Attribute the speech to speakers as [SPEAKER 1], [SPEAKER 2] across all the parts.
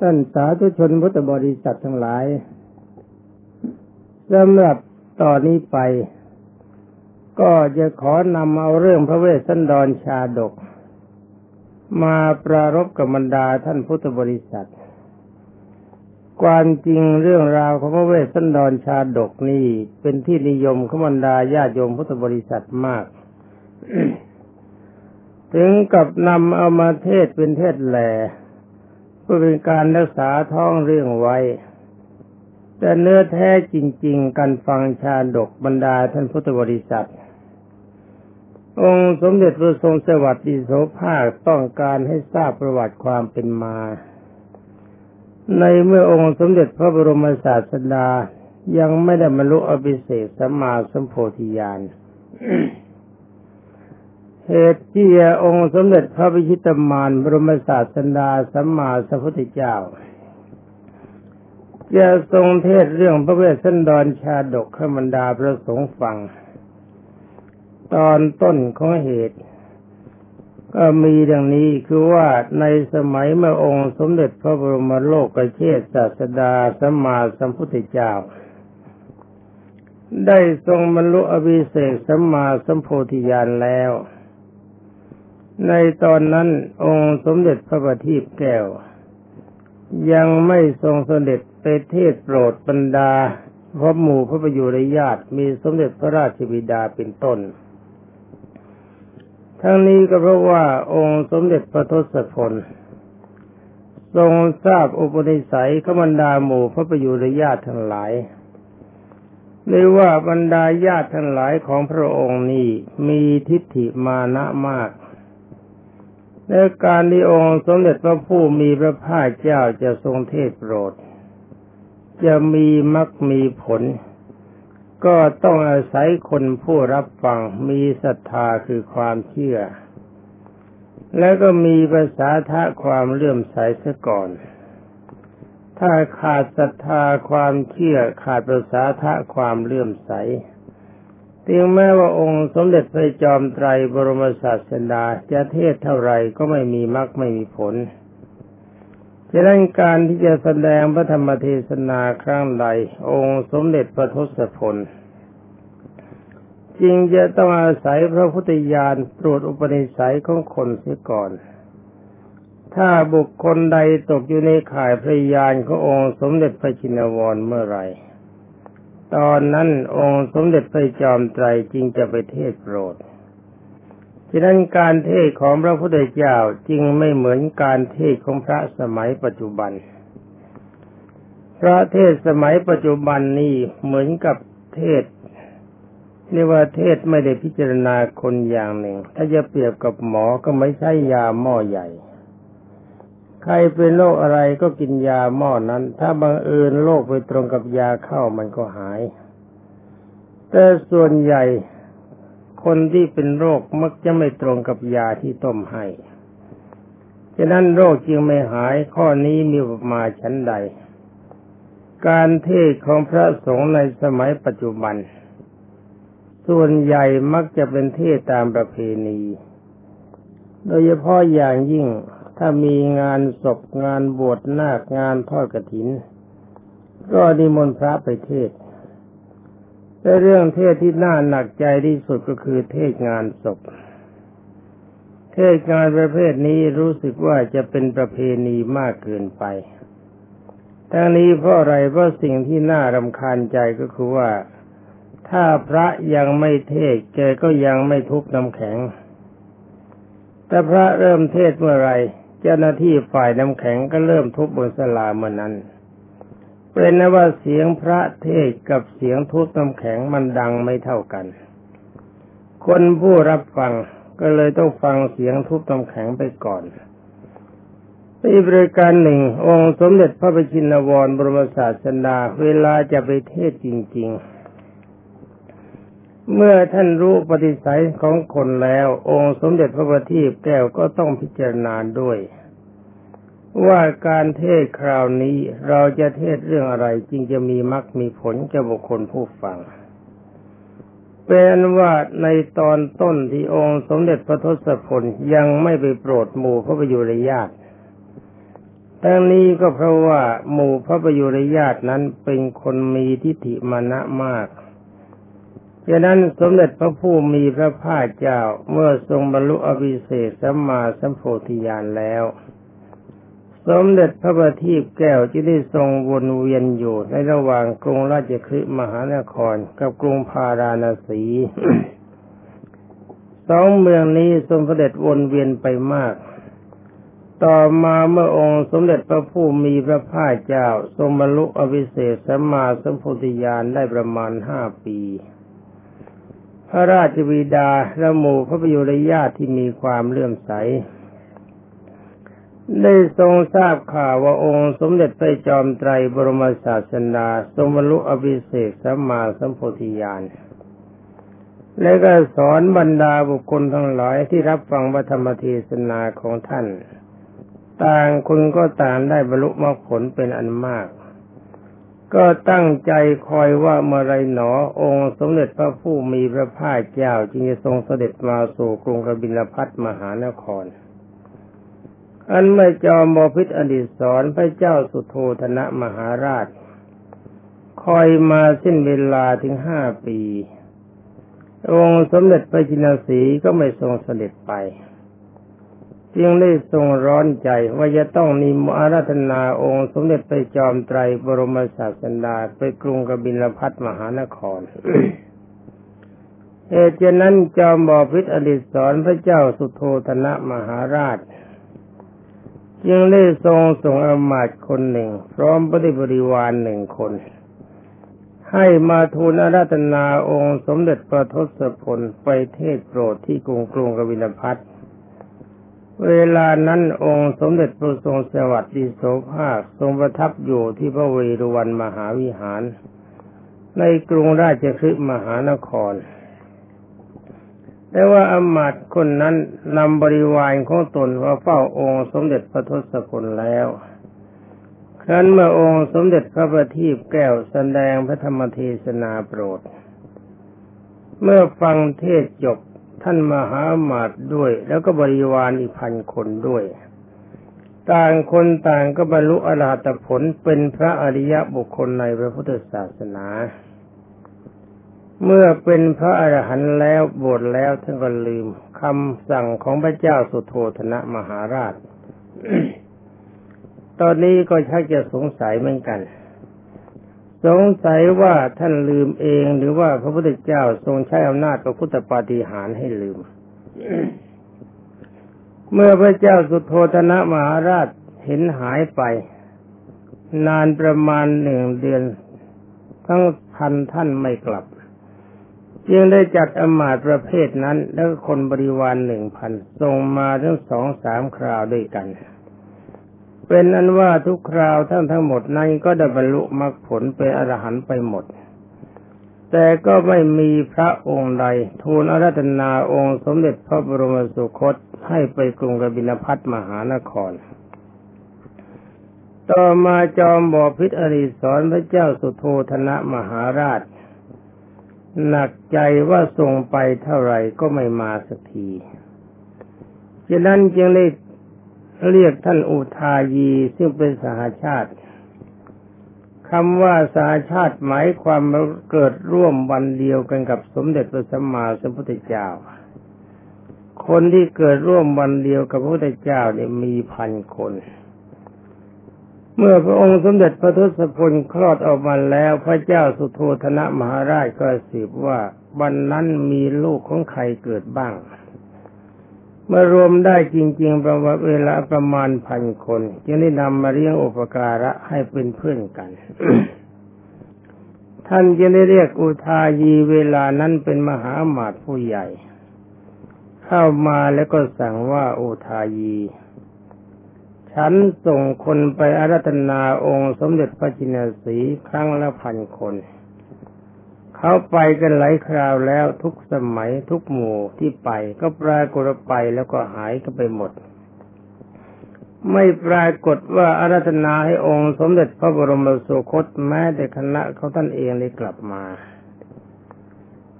[SPEAKER 1] ท่านสาธุชนพุทธบริษัททั้งหลายสำหรับตอนนี้ไป ก็จะขอนำเอาเรื่องพระเวสสันดรชาดก มาปรารบกับบรรดาท่านพุทธบริษัท ความจริงเรื่องราวของพระเวสสันดรชาดกนี่เป็นที่นิยมของบรรดาญาโยมพุทธบริษัทมาก ถึงกับนำเอามาเทศเป็นเทศแหล่ พื่อเป็นการรักษาท้องเรื่องไว้ แต่เนื้อแท้จริง ๆ การฟังชาดกบรรดาท่านพุทธบริษัท องค์สมเด็จพระทรงสวัสดิโสภาคต้องการให้ทราบประวัติความเป็นมา ในเมื่อองค์สมเด็จพระบรมศาสดายังไม่ได้บรรลุอภิเศษสัมมาสัมโพธิญาณ เหตุที่องค์สมเด็จพระพิชิตมารบรมศาสดาสัมมาสัมพุทธเจ้าจะทรงเทศเรื่องพระเวสสันดรชาดกขมันดาพระสงฆ์ฟัง ตอนต้นของเหตุ ก็มีดังนี้คือว่าในสมัยเมื่อองค์สมเด็จพระบรมโลกเชษศาสดาสัมมาสัมพุทธเจ้า ได้ทรงบรรลุอภิเศษสัมมาสัมโพธิญาณแล้ว ในตอนนั้นองค์สมเด็จพระบัณฑิตแก้ว ยังไม่ทรงสเสด็จไปเทศโปรดบรรดาพระหมู่พระประยุรญาติมีสมเด็จพระราชบิดาเป็นต้น ทั้งนี้ก็เพราะว่าองค์สมเด็จพระทศพลทรงทราบอุปนิสัยขบรรดาหมู่พระประยุรญาติทั้งหลายเรียว่าบรรดาญาติทั้งหลายของพระองค์นี้มีทิฏฐิมานะมาก ในการที่องค์สมเด็จพระผู้มีพระภาคเจ้าจะทรงเทศโปรด จะมีมักมีผล ก็ต้องอาศัยคนผู้รับฟังมีศรัทธาคือความเชื่อ แล้วก็มีภาษาทะความเลื่อมใสซะก่อน ถ้าขาดศรัทธาความเชื่อขาดภาษาทะความเลื่อมใส ถึงแม้ว่าองค์สมเด็จพระจอมไตรบรมศาสดาจะเทศเท่าไรก็ไม่มีมรรคไม่มีผลฉะนั้นการที่จะแสดงพระธรรมเทศนาครั้งใด องค์สมเด็จพระทศพลจึงจะต้องอาศัยพระพุทธญาณตรวจอุปนิสัยของคนเสียก่อน ถ้าบุคคลใดตกอยู่ในข่ายพระญาณขององค์สมเด็จพระชินวรเมื่อไร ตอนนั้นองค์สมเด็จพระจอมไตรจึงจะไปเทศโปรด ฉะนั้นการเทศของพระพุทธเจ้าจึงไม่เหมือนการเทศของพระสมัยปัจจุบัน พระเทศสมัยปัจจุบันนี้เหมือนกับเทศเรียกว่าเทศไม่ได้พิจารณาคนอย่างหนึ่ง ถ้าจะเปรียบกับหมอก็ไม่ใช่ยาหม้อใหญ่ ใครเป็นโรคอะไรก็กินยาหม้อนั้น ถ้าบังเอิญโรคไปตรงกับยาเข้ามันก็หาย แต่ส่วนใหญ่คนที่เป็นโรคมักจะไม่ตรงกับยาที่ต้มให้ฉะนั้นโรคจึงไม่หายข้อนี้มีมาชั้นใด การเทศของพระสงฆ์ในสมัยปัจจุบัน ส่วนใหญ่มักจะเป็นเทศตามประเพณี โดยเฉพาะอย่างยิ่ง ถ้ามีงานศพงานบวชนาคงานทอดกระถิน ก็นิมนต์พระไปเทศแต่เรื่องเทศที่น่าหนักใจที่สุดก็คือเทศงานศพ เทศงานประเภทนี้รู้สึกว่าจะเป็นประเพณีมากเกินไป ทั้งนี้เพราะอะไรเพราะสิ่งที่น่ารำคาญใจก็คือว่าถ้าพระยังไม่เทศแกก็ยังไม่ทุบน้ำแข็ง แต่พระเริ่มเทศเมื่อไร เจ้าหน้าที่ฝ่ายน้ำแข็งก็เริ่มทุบบนสลาเมื่อนั้นเป็นนะว่าเสียงพระเทศกับเสียงทุบน้ำแข็งมันดังไม่เท่ากัน คนผู้รับฟังก็เลยต้องฟังเสียงทุบน้ำแข็งไปก่อนอีกบริการหนึ่ง องค์สมเด็จพระบชินวรบรมศาสดาเวลาจะไปเทศจริง ๆ เมื่อท่านรู้ปฏิสัยของคนแล้ว องค์สมเด็จพระบัณฑิตแก้วก็ต้องพิจารณาด้วย ว่าการเทศคราวนี้เราจะเทศเรื่องอะไรจึงจะมีมรรคมีผลแก่บุคคลผู้ฟังเป็นว่าในตอนต้นที่องค์สมเด็จพระทศพลยังไม่ไปโปรดหมู่พระประยุรญาติทั้งนี้ก็เพราะว่าหมู่พระประยุรญาตินั้นเป็นคนมีทิฏฐิมานะมาก ฉะนั้นสมเด็จพระผู้มีพระภาคเจ้าเมื่อทรงบรรลุอภิเศษสัมมาสัมโพธิญาณแล้ว สมเด็จพระบัณฑิตแก้วจะได้ทรงวนเวียนอยู่ในระหว่างกรุงราชคฤห์มหานครกับกรุงพาราณสีสองเมืองนี้ทรงเสด็จวนเวียนไปมาก ต่อมาเมื่อองค์สมเด็จพระผู้มีพระภาคเจ้า ทรงบรรลุอภิเศษสัมมาสัมโพธิญาณได้ประมาณห้าปี พระราชวิดาและหมู่พระประยุรญาติที่มีความเลื่อมใส ได้ทรงทราบข่าวว่าองค์สมเด็จพระจอมไตรบรมศาสดาทรงบรรลุอภิเศษสัมมาสัมโพธิญาณและก็สอนบรรดาบุคคลทั้งหลายที่รับฟังพระธรรมเทศนาของท่าน ต่างคนก็ต่างได้บรรลุมรรคผลเป็นอันมาก ก็ตั้งใจคอยว่าเมื่อไรหนอ องค์สมเด็จพระผู้มีพระภาคเจ้าจึงจะทรงเสด็จมาสู่กรุงกบิลพัทมหานคร อันไม่จอมบพิษอดีตสอนพระเจ้าสุโธธนะมหาราช คอยมาสิ้นเวลาถึงห้าปี องค์สมเด็จพระจินสีก็ไม่ทรงเสด็จไป จึงได้ทรงร้อนใจว่าจะต้องนิมอาราธนาองค์ สมเด็จพระจอมไตรบรมศาสดาไปกรุงกบิลพัทมหานครเหตุฉะนั้นจอมบอพิษอดิศรพระเจ้าสุโธธนะมหาราช จึงได้ทรงส่งอมาตย์คนหนึ่ง พร้อมปฏิบริวารหนึ่งคน ให้มาทูลอาราธนาองค์ สมเด็จพระทศพลไปเทศโปรดที่กรุงกรุงกบิลพัท เวลานั้นองค์สมเด็จพระทรงสวัสดิโสภาคทรงประทับอยู่ที่พระเวรุวันมหาวิหาร ในกรุงราชคฤห์มหานคร แต่ว่าอมาตคนนั้นนำบริวารของตนว่าเฝ้าองค์สมเด็จพระทศพลแล้ว ครั้นเมื่อองค์สมเด็จพระบัณฑิตแก้วแสดงพระธรรมเทศนาโปรด เมื่อฟังเทศจบ ท่านมหามาตด้วย แล้วก็บริวารอีกพันคนด้วย ต่างคนต่างก็บรรลุอรหัตผลเป็นพระอริยบุคคลในพระพุทธศาสนา เมื่อเป็นพระอรหันต์แล้วบวชแล้วท่านก็ลืมคำสั่งของพระเจ้าสุโธธนะมหาราช ตอนนี้ก็ชักจะสงสัยเหมือนกัน สงสัยว่าท่านลืมเองหรือว่าพระพุทธเจ้าทรงใช้อำนาจพระพุทธปาฏิหาริย์ให้ลืม เมื่อพระเจ้าสุโธธนะมหาราชเห็นหายไป นานประมาณหนึ่งเดือน ทั้งพันท่านไม่กลับ จึงได้จัดอมาตประเภทนั้น แล้วคนบริวารหนึ่งพันส่งมาทั้งสองสามคราวด้วยกัน เป็นอันว่าทุกคราวทั้งทั้งหมดนั้นก็ได้บรรลุมรรคผลเป็นอรหันต์ไปหมด แต่ก็ไม่มีพระองค์ใดทูลอาราธนาองค์สมเด็จพระบรมสุคตให้ไปกรุงกบิลพัทมหานคร ต่อมาจอมบอพิษอริสอนพระเจ้าสุโธธนะมหาราช หนักใจว่าส่งไปเท่าไหร่ก็ไม่มาสักทีฉะนั้นจึงได้ เรียกท่านอุทายีซึ่งเป็นสหาชาติคำว่าสหาชาติหมายความเกิดร่วมวันเดียวกันกับสมเด็จพระสัมมาสัมพุทธเจ้า คนที่เกิดร่วมวันเดียวกับพระพุทธเจ้าเนี่ยมีพันคน เมื่อพระองค์สมเด็จพระทศพลคลอดออกมาแล้ว พระเจ้าสุโธธนะมหาราชก็สืบว่าวันนั้นมีลูกของใครเกิดบ้าง เมื่อรวมได้จริง ๆ ประมาณเวลาประมาณพันคน จึงได้นำมาเลี้ยงอุปการะให้เป็นเพื่อนกัน ท่านจึงได้เรียกอุทายีเวลานั้นเป็นมหาหมาตผู้ใหญ่ เข้ามาแล้วก็สั่งว่าอุทายี ฉันส่งคนไปอารัธนาองค์สมเด็จพระจินสีครั้งละพันคน เขาไปกันหลายคราวแล้วทุกสมัยทุกหมู่ที่ไป ก็ปรากฏไปแล้วก็หายก็ไปหมด ไม่ปรากฏว่าอารัธนาให้องค์สมเด็จพระบรมสุคตแม้แต่คณะเขาท่านเองได้กลับมา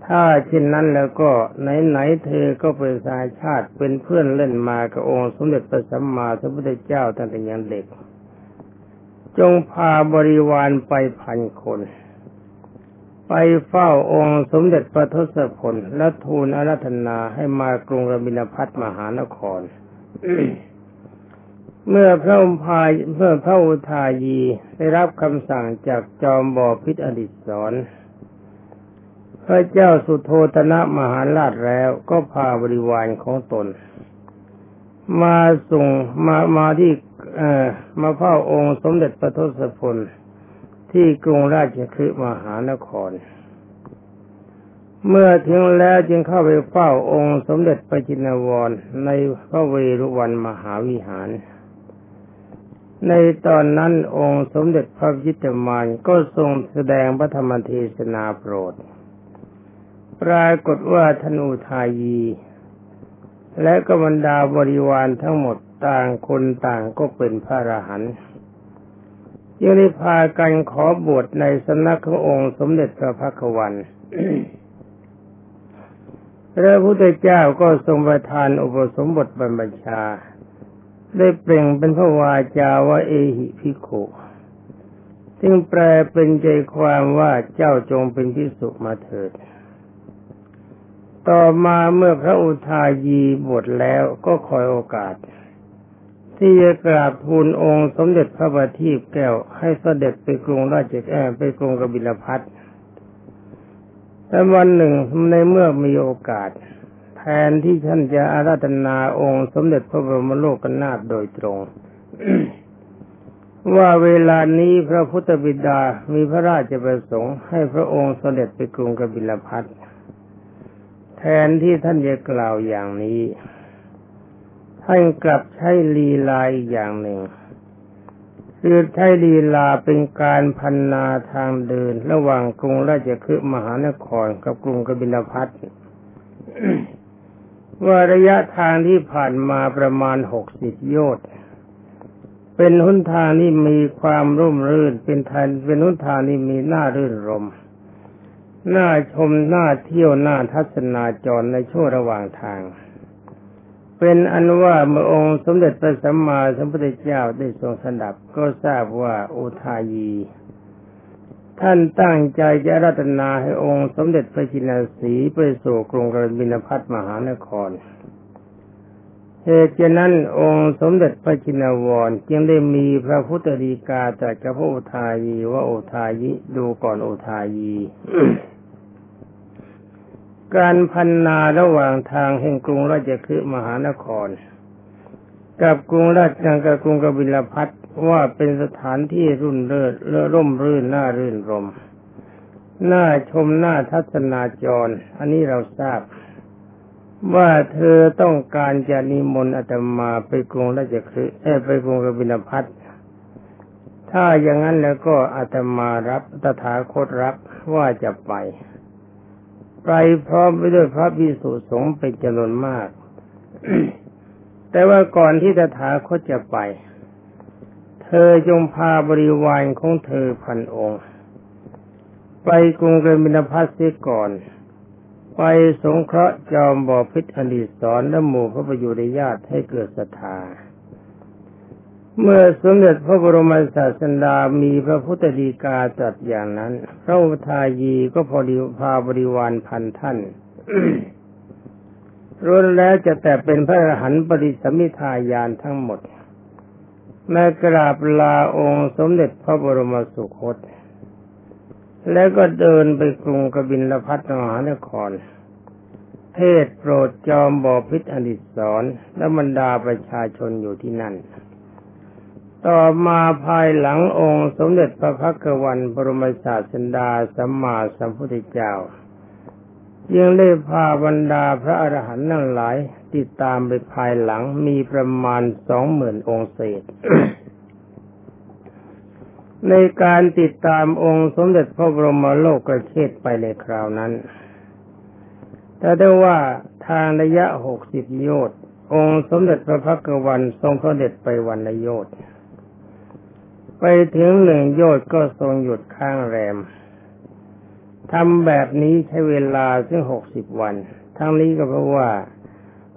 [SPEAKER 1] ถ้าเช่นนั้นแล้วก็ไหนๆเธอก็เป็นสายชาติเป็นเพื่อนเล่นมากับองค์สมเด็จพระสัมมาสัมพุทธเจ้าตั้งแต่ยังเด็ก จงพาบริวารไปพันคน ไปเฝ้าองค์สมเด็จพระทศพลและทูลอาราธนาให้มากรุงรบินพัทมหานคร เมื่อพระอุพายเมื่อพระอุทายีได้รับคำสั่งจากจอมบอพิษอดิศรพระเจ้าสุโธธนะมหาราชแล้วก็พาบริวารของตน มาส่งมามาที่เอ่อมาเฝ้าองค์สมเด็จพระทศพล ที่กรุงราชคฤห์มหานคร เมื่อถึงแล้วจึงเข้าไปเฝ้าองค์สมเด็จพระจินวรในพระเวรุวันมหาวิหาร ในตอนนั้นองค์สมเด็จพระจิตมานก็ทรงแสดงพระธรรมเทศนาโปรด ปรากฏว่าธนูทายี และก็บรรดาบริวารทั้งหมดต่างคนต่างก็เป็นพระอรหันต์ ยังได้พากันขอบวชในสำนักขององค์สมเด็จพระพักวันพระพุทธเจ้าก็ทรงประทานอุปสมบทบรรพชา ได้เปล่งเป็นพระวาจาว่าเอหิพิโขซึ่งแปลเป็นใจความว่าเจ้าจงเป็นพิสุมาเถิด ต่อมาเมื่อพระอุทายีบวชแล้วก็คอยโอกาส ที่จะกราบทูลองค์สมเด็จพระบัณฑิตแก้วให้เสด็จไปกรุงราชแอ่ไปกรุงกบิลพัทแต่วันหนึ่งในเมื่อมีโอกาส แทนที่ท่านจะอาราธนาองค์สมเด็จพระบรมโลกนาถโดยตรง ว่าเวลานี้พระพุทธบิดามีพระราชประสงค์ให้พระองค์เสด็จไปกรุงกบิลพัทแทนที่ท่านจะกล่าวอย่างนี้ ท่านกลับใช้ลีลาอีกอย่างหนึ่ง คือใช้ลีลาเป็นการพันนาทางเดิน ระหว่างกรุงราชคฤห์มหานครกับกรุงกบิลพัทว่าระยะทางที่ผ่านมาประมาณหกสิบโยชน์เป็นหนทางที่มีความร่มรื่น เป็นทางเป็นหนทางที่มีหน้ารื่นรมน่าชมน่าเที่ยวน่าทัศนาจรในช่วงระหว่างทาง เป็นอันว่าเมื่อองค์สมเด็จพระสัมมาสัมพุทธเจ้าได้ทรงสดับก็ทราบว่าอุทายี ท่านตั้งใจจะรัตนาให้องค์สมเด็จพระจินสีไปสู่กรุงกบินพัทมหานครเหตุฉะนั้นองค์สมเด็จพระจินวรจึงได้มีพระพุทธดีกาตรัสกับพระอุทายีว่าอุทายิดูก่อนอุทายี การพันนาระหว่างทางแห่งกรุงราชคฤห์มหานคร กับกรุงราชจังกับกรุงกบิลพัทว่าเป็นสถานที่รุ่นเลิศเลื่อร่มรื่นน่ารื่นรมน่าชมน่าทัศนาจร อันนี้เราทราบ ว่าเธอต้องการจะนิมนต์อาตมาไปกรุงราชคฤห์เอไปกรุงกบิลพัทถ้าอย่างนั้นแล้วก็อาตมารับตถาคตรับว่าจะไป ไปพร้อมไปด้วยพระพิสุสงฆ์เป็นจำนวนมาก แต่ว่าก่อนที่ตถาคตจะไป เธอจงพาบริวารของเธอพันองค์ ไปกรุงเกมินพัสเสียก่อน ไปสงเคราะห์จอมบ่อพิษอดีตสอนและหมู่พระประยุรญาติให้เกิดศรัทธา เมื่อสมเด็จพระบรมศาสดามีพระพุทธดีกาตรัสอย่างนั้น พระอุทายีก็พอดีพาบริวารพันท่านรวนแล้วจะแต่เป็นพระอรหันต์ปริสมิทายานทั้งหมดแม่กราบลาองค์สมเด็จพระบรมสุคต แล้วก็เดินไปกรุงกบินลพัทมหานคร เทศโปรดจอมบอพิษอดิศรและบรรดาประชาชนอยู่ที่นั่น ต่อมาภายหลังองค์สมเด็จพระพักวันบรมศาสดาสัมมาสัมพุทธเจ้ายังได้พาบรรดาพระอรหันต์นั่งหลาย ติดตามไปภายหลังมีประมาณสองหมื่นองค์เศษ ในการติดตามองค์สมเด็จพระบรมโลกเชษไปในคราวนั้น แต่ได้ว่าทางระยะหกสิบโยชน์องค์สมเด็จพระพักวันทรงเสด็จไปวันละโยชน์ ไปถึงหนึ่งโยชน์ก็ทรงหยุดข้างแรมทำแบบนี้ใช้เวลาซึ่งหกสิบวัน ทั้งนี้ก็เพราะว่า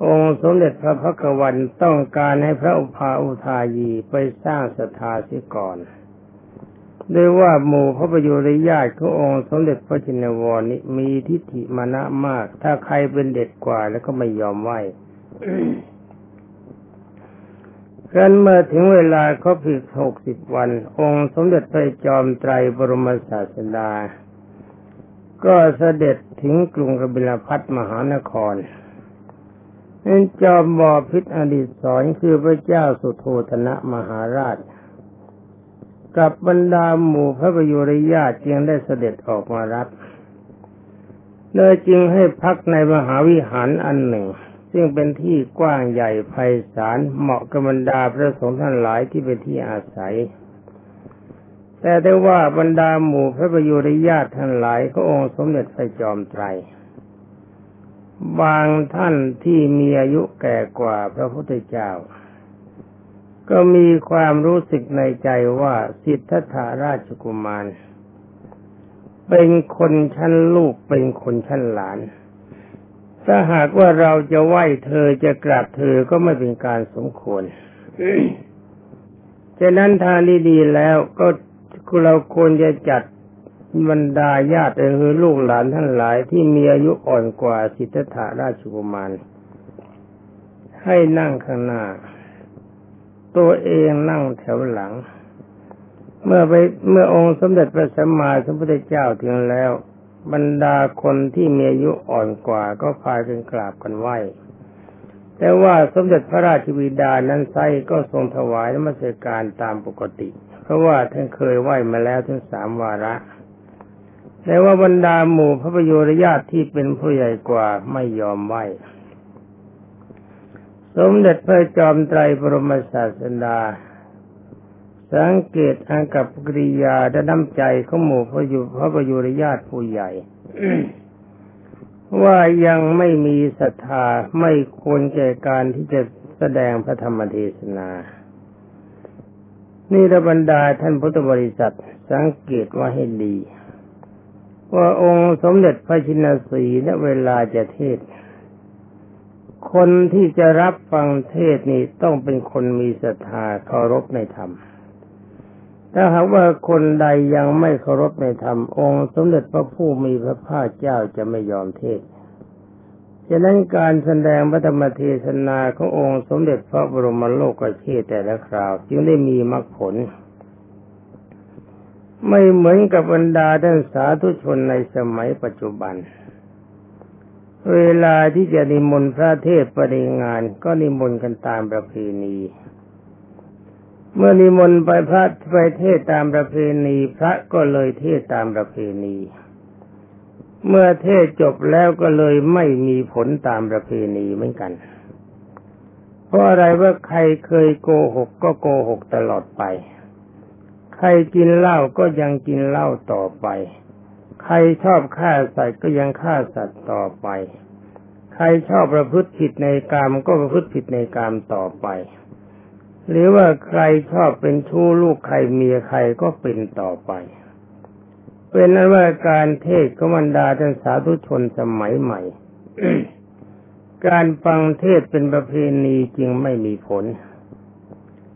[SPEAKER 1] องค์สมเด็จพระพักวันต้องการให้พระอุปาอุทายีไปสร้างศรัทธาเสียก่อนด้วยว่าหมู่พระประยุรญาติขององค์สมเด็จพระจินวรนี้มีทิฏฐิมานะมาก ถ้าใครเป็นเด็ดกว่าแล้วก็ไม่ยอมไหว ครั้นเมื่อถึงเวลาครบอีกหกสิบวัน องค์สมเด็จพระจอมไตรบรมศาสดา ก็เสด็จถึงกรุงกบิลพัทมหานครเป็นจอมบอพิษอดีตสอนคือพระเจ้าสุโธธนะมหาราช กับบรรดาหมู่พระประยุรญาติจึงได้เสด็จออกมารับเลยจึงให้พักในมหาวิหารอันหนึ่ง ซึ่งเป็นที่กว้างใหญ่ไพศาลเหมาะกับบรรดาพระสงฆ์ท่านหลายที่เป็นที่อาศัย แต่ได้ว่าบรรดาหมู่พระประยุรญาติท่านหลายก็องค์สมเด็จพระจอมไตร บางท่านที่มีอายุแก่กว่าพระพุทธเจ้า ก็มีความรู้สึกในใจว่าสิทธัตถาราชกุมาร เป็นคนชั้นลูกเป็นคนชั้นหลาน ถ้าหากว่าเราจะไหว้เธอจะกราบเธอก็ไม่เป็นการสมควรฉะนั้นทางดีๆแล้วก็เราควรจะจัดบรรดาญาติเอือลูกหลานท่านหลายที่มีอายุอ่อนกว่าสิทธัตถราชกุมารให้นั่งข้างหน้า ตัวเองนั่งแถวหลัง เมื่อไปเมื่อองค์สมเด็จพระสัมมาสัมพุทธเจ้าถึงแล้ว บรรดาคนที่มีอายุอ่อนกว่าก็พากันกราบกันไหวแต่ว่าสมเด็จพระราชวิดานั้นไซก็ทรงถวายนมัสการตามปกติ เพราะว่าท่านเคยไหวมาแล้วถึงสามวาระ แต่ว่าบรรดาหมู่พระประโยชน์ญาติที่เป็นผู้ใหญ่กว่าไม่ยอมไหวสมเด็จพระจอมไตรบรมศาสดา สังเกตอังกับกริยาและน้ำใจของหมู่พระยุพระประยุรญาติผู้ใหญ่ว่ายังไม่มีศรัทธาไม่ควรแก่การที่จะแสดงพระธรรมเทศนา นี่ระบรรดาท่านพุทธบริษัทสังเกตว่าให้ดี ว่าองค์สมเด็จพระชินสีณเวลาจะเทศ คนที่จะรับฟังเทศนี้ต้องเป็นคนมีศรัทธาเคารพในธรรม ถ้าหากว่าคนใดยังไม่เคารพในธรรมองค์สมเด็จพระผู้มีพระภาคเจ้าจะไม่ยอมเทศฉะนั้นการแสดงพระธรรมเทศนาขององค์สมเด็จพระบรมโลกเทศแต่ละคราว จึงได้มีมรรคผล ไม่เหมือนกับบรรดาท่านสาธุชนในสมัยปัจจุบัน เวลาที่จะนิมนต์พระเทศปริงานก็นิมนต์กันตามประเพณี เมื่อนิมนต์ไปพระไปเทศตามประเพณีพระก็เลยเทศตามประเพณี เมื่อเทศจบแล้วก็เลยไม่มีผลตามประเพณีเหมือนกัน เพราะอะไรว่าใครเคยโกหกก็โกหกตลอดไป ใครกินเหล้าก็ยังกินเหล้าต่อไป ใครชอบฆ่าสัตว์ก็ยังฆ่าสัตว์ต่อไป ใครชอบประพฤติผิดในกรรมก็ประพฤติผิดในกรรมต่อไป หรือว่าใครชอบเป็นชู้ลูกใครเมียใครก็เป็นต่อไปเป็นนั้นว่าการเทศก็มันดาท่านสาธุชนสมัยใหม่ การฟังเทศเป็นประเพณีจึงไม่มีผล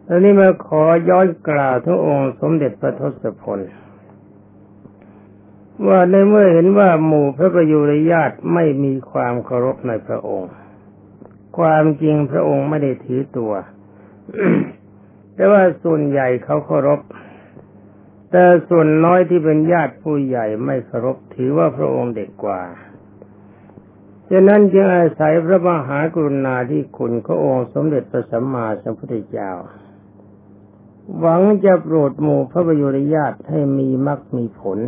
[SPEAKER 1] ตอนนี้มาขอย้อนกล่าวทุกองค์สมเด็จพระทศพล ว่าในเมื่อเห็นว่าหมู่พระประยุรญาติไม่มีความเคารพในพระองค์ ความจริงพระองค์ไม่ได้ถือตัว แต่ว่าส่วนใหญ่เขาเคารพ แต่ส่วนน้อยที่เป็นญาติผู้ใหญ่ไม่เคารพถือว่าพระองค์เด็กกว่าฉะนั้นจึงอาศัยพระมหากรุณาธิคุณขององค์สมเด็จพระสัมมาสัมพุทธเจ้า หวังจะโปรดหมู่พระประยุรญาติให้มีมรรคมีผล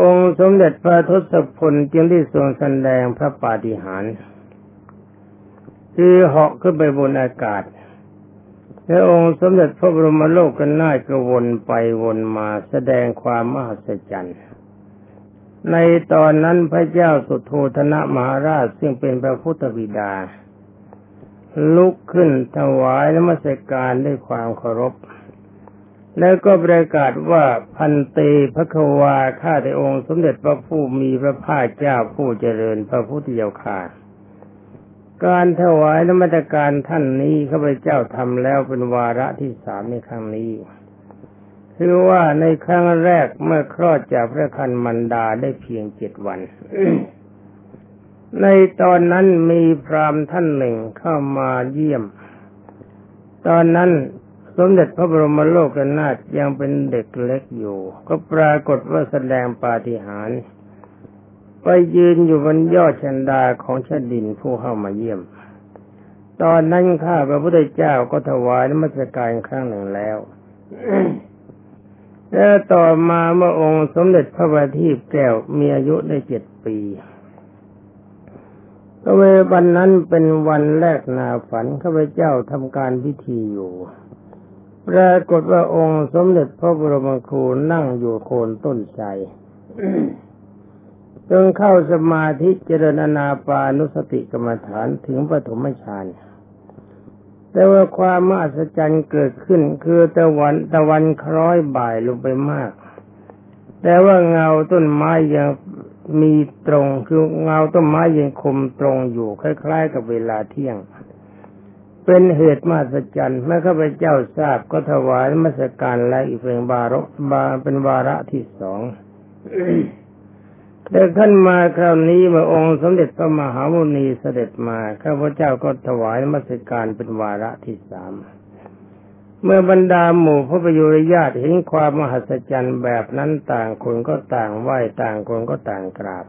[SPEAKER 1] องค์สมเด็จพระทศพลจึงได้ทรงแสดงพระปาฏิหาริย์ คือเหาะขึ้นไปบนอากาศและองค์สมเด็จพระบรมโลกกันน่าก็วนไปวนมาแสดงความมหัศจรรย์ ในตอนนั้นพระเจ้าสุโธธนะมหาราชซึ่งเป็นพระพุทธบิดา ลุกขึ้นถวายนมัสการด้วยความเคารพ แล้วก็ประกาศว่าพันเตพระควาข้าแต่องค์ สมเด็จพระผู้มีพระภาคเจ้าผู้เจริญพระพุทธเจ้าค่า การถวายนมัสการท่านนี้ข้าพเจ้าทำแล้วเป็นวาระที่สามในครั้งนี้ คือว่าในครั้งแรกเมื่อคลอดจากพระคันมันดาได้เพียงเจ็ดวัน ในตอนนั้นมีพรามท่านหนึ่งเข้ามาเยี่ยม ตอนนั้นสมเด็จพระบรมโลกนาถยังเป็นเด็กเล็กอยู่ ก็ปรากฏว่าแสดงปาฏิหาริย์ ไปยืนอยู่บนยอดชันดาของชดินผู้เข้ามาเยี่ยม ตอนนั้นข้าพระพุทธเจ้าก็ถวายนมัสการครั้งหนึ่งแล้วแล้วต่อมาเมื่อองค์สมเด็จพระบัณฑิตแก้วมีอายุได้เจ็ดปีก็เววันนั้นเป็นวันแรกนาฝันข้าพเจ้าทำการพิธีอยู่ปรากฏว่าองค์สมเด็จพระบรมครูนั่งอยู่โคนต้นไทร จนเข้าสมาธิเจริญนาปานุสติกรรมฐานถึงปฐมฌานแต่ว่าความมหัศจรรย์เกิดขึ้นคือตะวันตะวันคล้อยบ่ายลงไปมาก แต่ว่าเงาต้นไม้ยังมีตรงคือเงาต้นไม้ยังคมตรงอยู่คล้าย ๆ กับเวลาเที่ยง เป็นเหตุมหัศจรรย์เมื่อข้าพเจ้าทราบก็ถวายมัสการและอีกเป็นบารบาเป็นวาระที่สอง แต่ขึ้นมาคราวนี้เมื่อองค์สมเด็จพระมหามุนีเสด็จมาข้าพเจ้าก็ถวายมัสการเป็นวาระที่สามเมื่อบรรดาหมู่พระประยุรญาติเห็นความมหัศจรรย์แบบนั้นต่างคนก็ต่างไหว้ต่างคนก็ต่างกราบ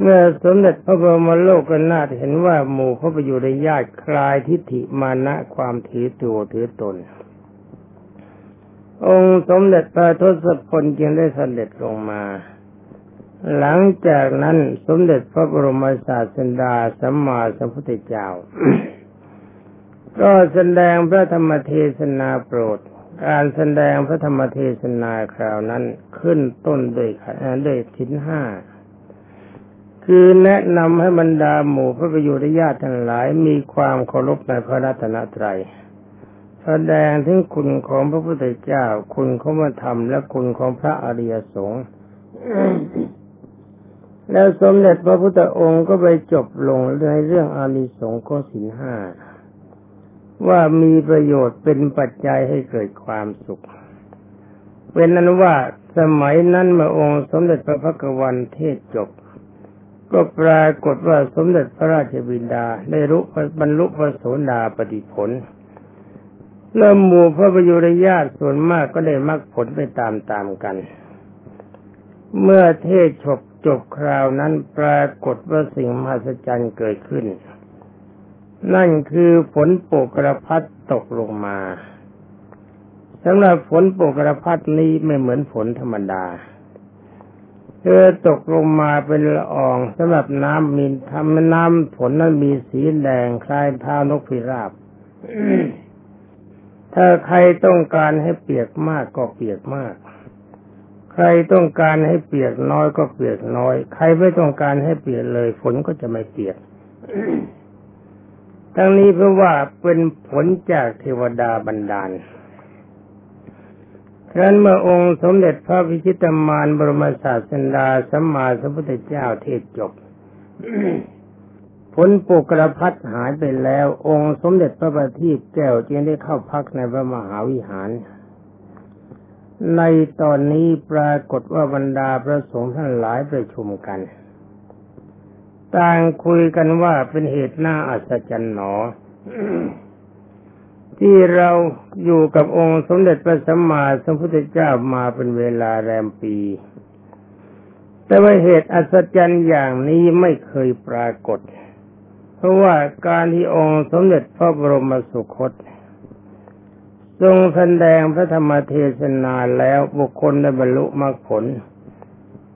[SPEAKER 1] เมื่อสมเด็จพระบรมโลกนาถเห็นว่าหมู่พระประยุรญาติคลายทิฏฐิมานะความถือตัวถือตน องค์สมเด็จพระทศพลจึงได้เสด็จลงมา หลังจากนั้นสมเด็จพระบรมศาสดาสัมมาสัมพุทธเจ้า ก็แสดงพระธรรมเทศนาโปรด การแสดงพระธรรมเทศนาคราวนั้นขึ้นต้นด้วยด้วยทิ้นห้าคือแนะนำให้บรรดาหมู่พระประยุรญาติทั้งหลายมีความเคารพในพระรัตนตรัยแสดงถึงคุณของพระพุทธเจ้า คุณของพระธรรมและคุณของพระอริยสงฆ์ แล้วสมเด็จพระพุทธองค์ก็ไปจบลงในเรื่องอานิสงส์ข้อสินห้าว่ามีประโยชน์เป็นปัจจัยให้เกิดความสุข เป็นนั้นว่าสมัยนั้นเมื่อองค์สมเด็จพระพักวันเทศจบ ก็ปรากฏว่าสมเด็จพระราชบิดาได้รู้บรรลุพระโสดาปฏิผลเริ่มหมู่พระประยุรญาติส่วนมากก็ได้มรรคผลไปตามๆกัน เมื่อเทศจบ จบคราวนั้นปรากฏว่าสิ่งมหัศจรรย์เกิดขึ้น นั่นคือฝนโปกระพัดตกลงมาสำหรับฝนโปกระพัดนี้ไม่เหมือนฝนธรรมดาเธอตกลงมาเป็นละอองสำหรับน้ำมีทำน้ำฝนนั้นมีสีแดงคล้ายเท้านกพิราบถ้าใครต้องการให้เปียกมากก็เปียกมาก ใครต้องการให้เปียกน้อยก็เปียกน้อย ใครไม่ต้องการให้เปียกเลย ฝนก็จะไม่เปียก ทั้งนี้เพราะว่าเป็นผลจากเทวดาบันดาลครั้นเมื่อองค์สมเด็จพระพิชิตมารบรมศาสดาสัมมาสัมพุทธเจ้าเทศจบผลปุกระพัดหายไปแล้ว องค์สมเด็จพระบัณฑิตแก้วจึงได้เข้าพักในพระมหาวิหาร ในตอนนี้ปรากฏว่าบรรดาพระสงฆ์ท่านหลายประชุมกัน ต่างคุยกันว่าเป็นเหตุน่าอัศจรรย์หนอ ที่เราอยู่กับองค์สมเด็จพระสัมมาสัมพุทธเจ้ามาเป็นเวลาแรมปี แต่ว่าเหตุอัศจรรย์อย่างนี้ไม่เคยปรากฏ เพราะว่าการที่องค์สมเด็จพระบรมสุคต ทรงแสดงพระธรรมเทศนาแล้วบุคคลได้บรรลุมรรคผล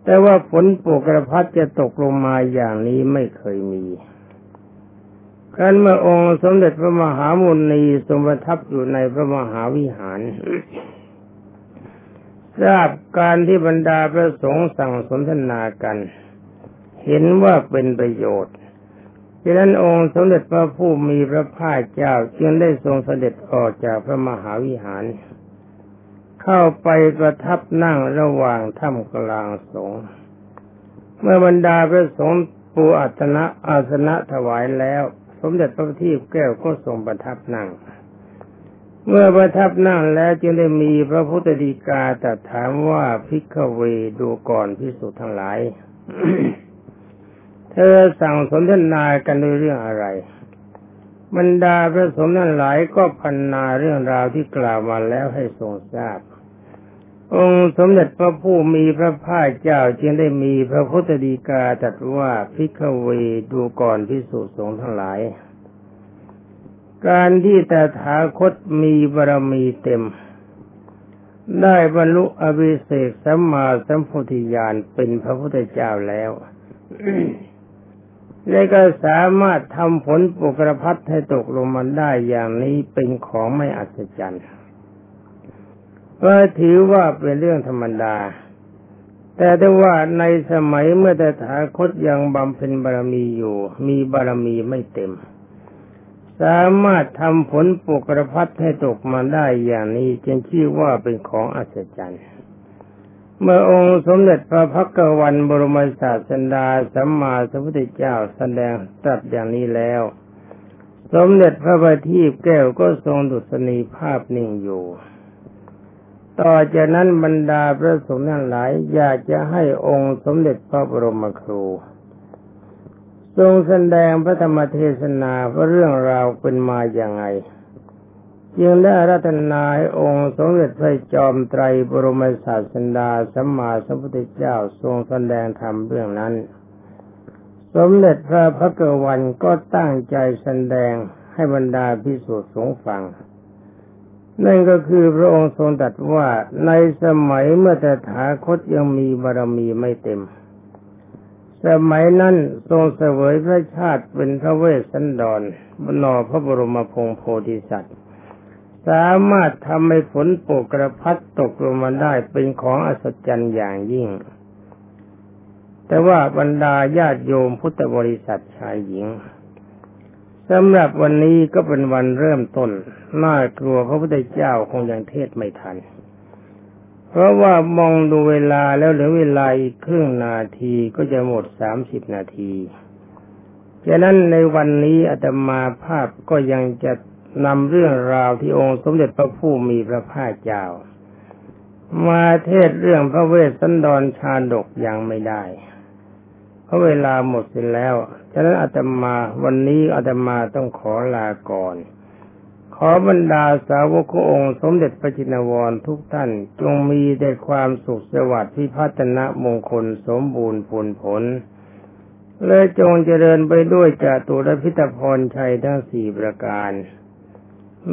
[SPEAKER 1] แต่ว่าฝนปกระพัดจะตกลงมาอย่างนี้ไม่เคยมีการเมื่อองค์สมเด็จพระมหามุนีทรงประทับอยู่ในพระมหาวิหาร ทราบการที่บรรดาพระสงฆ์สั่งสนทนากัน เห็นว่าเป็นประโยชน์ ดังนั้นองค์สมเด็จพระผู้มีพระภาคเจ้าจึงได้ทรงเสด็จออกจากพระมหาวิหาร เข้าไปประทับนั่งระหว่างถ้ำกลางสงฆ์เมื่อบรรดาพระสงฆ์ปูอัตนะอาสนะถวายแล้ว สมเด็จพระที่แก้วก็ทรงประทับนั่ง เมื่อประทับนั่งแล้วจึงได้มีพระพุทธดีกาตรัสถามว่าพิกเวดูก่อนพิสุทั้งหลาย เธอสั่งสนทนากันด้วยเรื่องอะไรบรรดาพระสงฆ์นั้นหลายก็พันนาเรื่องราวที่กล่าวมาแล้วให้ทรงทราบ องค์สมเด็จพระผู้มีพระภาคเจ้าจึงได้มีพระพุทธดีกาตรัสว่าพิกเวดูก่อนพิสุสงฆ์ทั้งหลาย การที่แต่ถาคตมีบารมีเต็ม ได้บรรลุอภิเศกสัมมาสัมพุทธิญาณเป็นพระพุทธเจ้าแล้ว และก็สามารถทำผลปุกระพัดให้ตกลงมาได้อย่างนี้เป็นของไม่อัศจรรย์ก็ถือว่าเป็นเรื่องธรรมดา แต่ได้ว่าในสมัยเมื่อแต่ถาคตยังบำเพ็ญบารมีอยู่ มีบารมีไม่เต็ม สามารถทำผลปุกระพัดให้ตกมาได้อย่างนี้จึงชื่อว่าเป็นของอัศจรรย์ เมื่อองค์สมเด็จพระพักวันบรมศาสดาสัมมาสัมพุทธเจ้าแสดงตรัสอย่างนี้แล้ว สมเด็จพระบัณฑิตแก้วก็ทรงดุษณีภาพนิ่งอยู่ ต่อจากนั้นบรรดาพระสงฆ์ทั้งหลายอยากจะให้องค์สมเด็จพระบรมครู ทรงแสดงพระธรรมเทศนาว่าเรื่องราวเป็นมาอย่างไง จึงได้รัตนาให้องค์สมเด็จพระจอมไตรบรมศาสดาสัมมาสัมพุทธเจ้าทรงแสดงธรรมเรื่องนั้น สมเด็จพระพักวันก็ตั้งใจแสดงให้บรรดาพิสุทธิ์สงฟัง นั่นก็คือพระองค์ทรงตรัสว่าในสมัยเมื่อแต่ถาคตยังมีบารมีไม่เต็ม สมัยนั้นทรงเสวยพระชาติเป็นพระเวสสันดรบนอพระบรมพงโพธิสัตว์ สามารถทำให้ฝนโปกกระพัดตกลงมาได้เป็นของอัศจรรย์อย่างยิ่ง แต่ว่าบรรดาญาติโยมพุทธบริษัทชายหญิงสำหรับวันนี้ก็เป็นวันเริ่มต้นน่ากลัวพระพุทธเจ้าคงยังเทศไม่ทัน เพราะว่ามองดูเวลาแล้วเหลือเวลาอีกครึ่งนาทีก็จะหมดสามสิบนาทีฉะนั้นในวันนี้อาตมาภาพก็ยังจะ นำเรื่องราวที่องค์สมเด็จพระผู้มีพระภาคเจ้า มาเทศเรื่องพระเวสสันดรชาดกยังไม่ได้ เพราะเวลาหมดสร็จแล้ว ฉะนั้นอาตมาวันนี้อาตมาต้องขอลาก่อน ขอบรรดาสาวกองค์สมเด็จพระจินวรทุกท่านจงมีแต่ความสุขสวัสดิ์พิพัฒนะมงคลสมบูรณ์ผลผลและจงเจริญไปด้วยจตุรพิตพรชัยทั้งสี่ประการ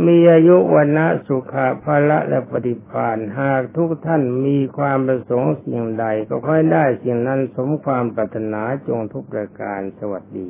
[SPEAKER 1] มีอายุวันนะสุขะภละและปฏิภาณหากทุกท่านมีความประสงค์สิ่งใด ก็ค่อยได้สิ่งนั้นสมความปรารถนาจงทุกประการสวัสดี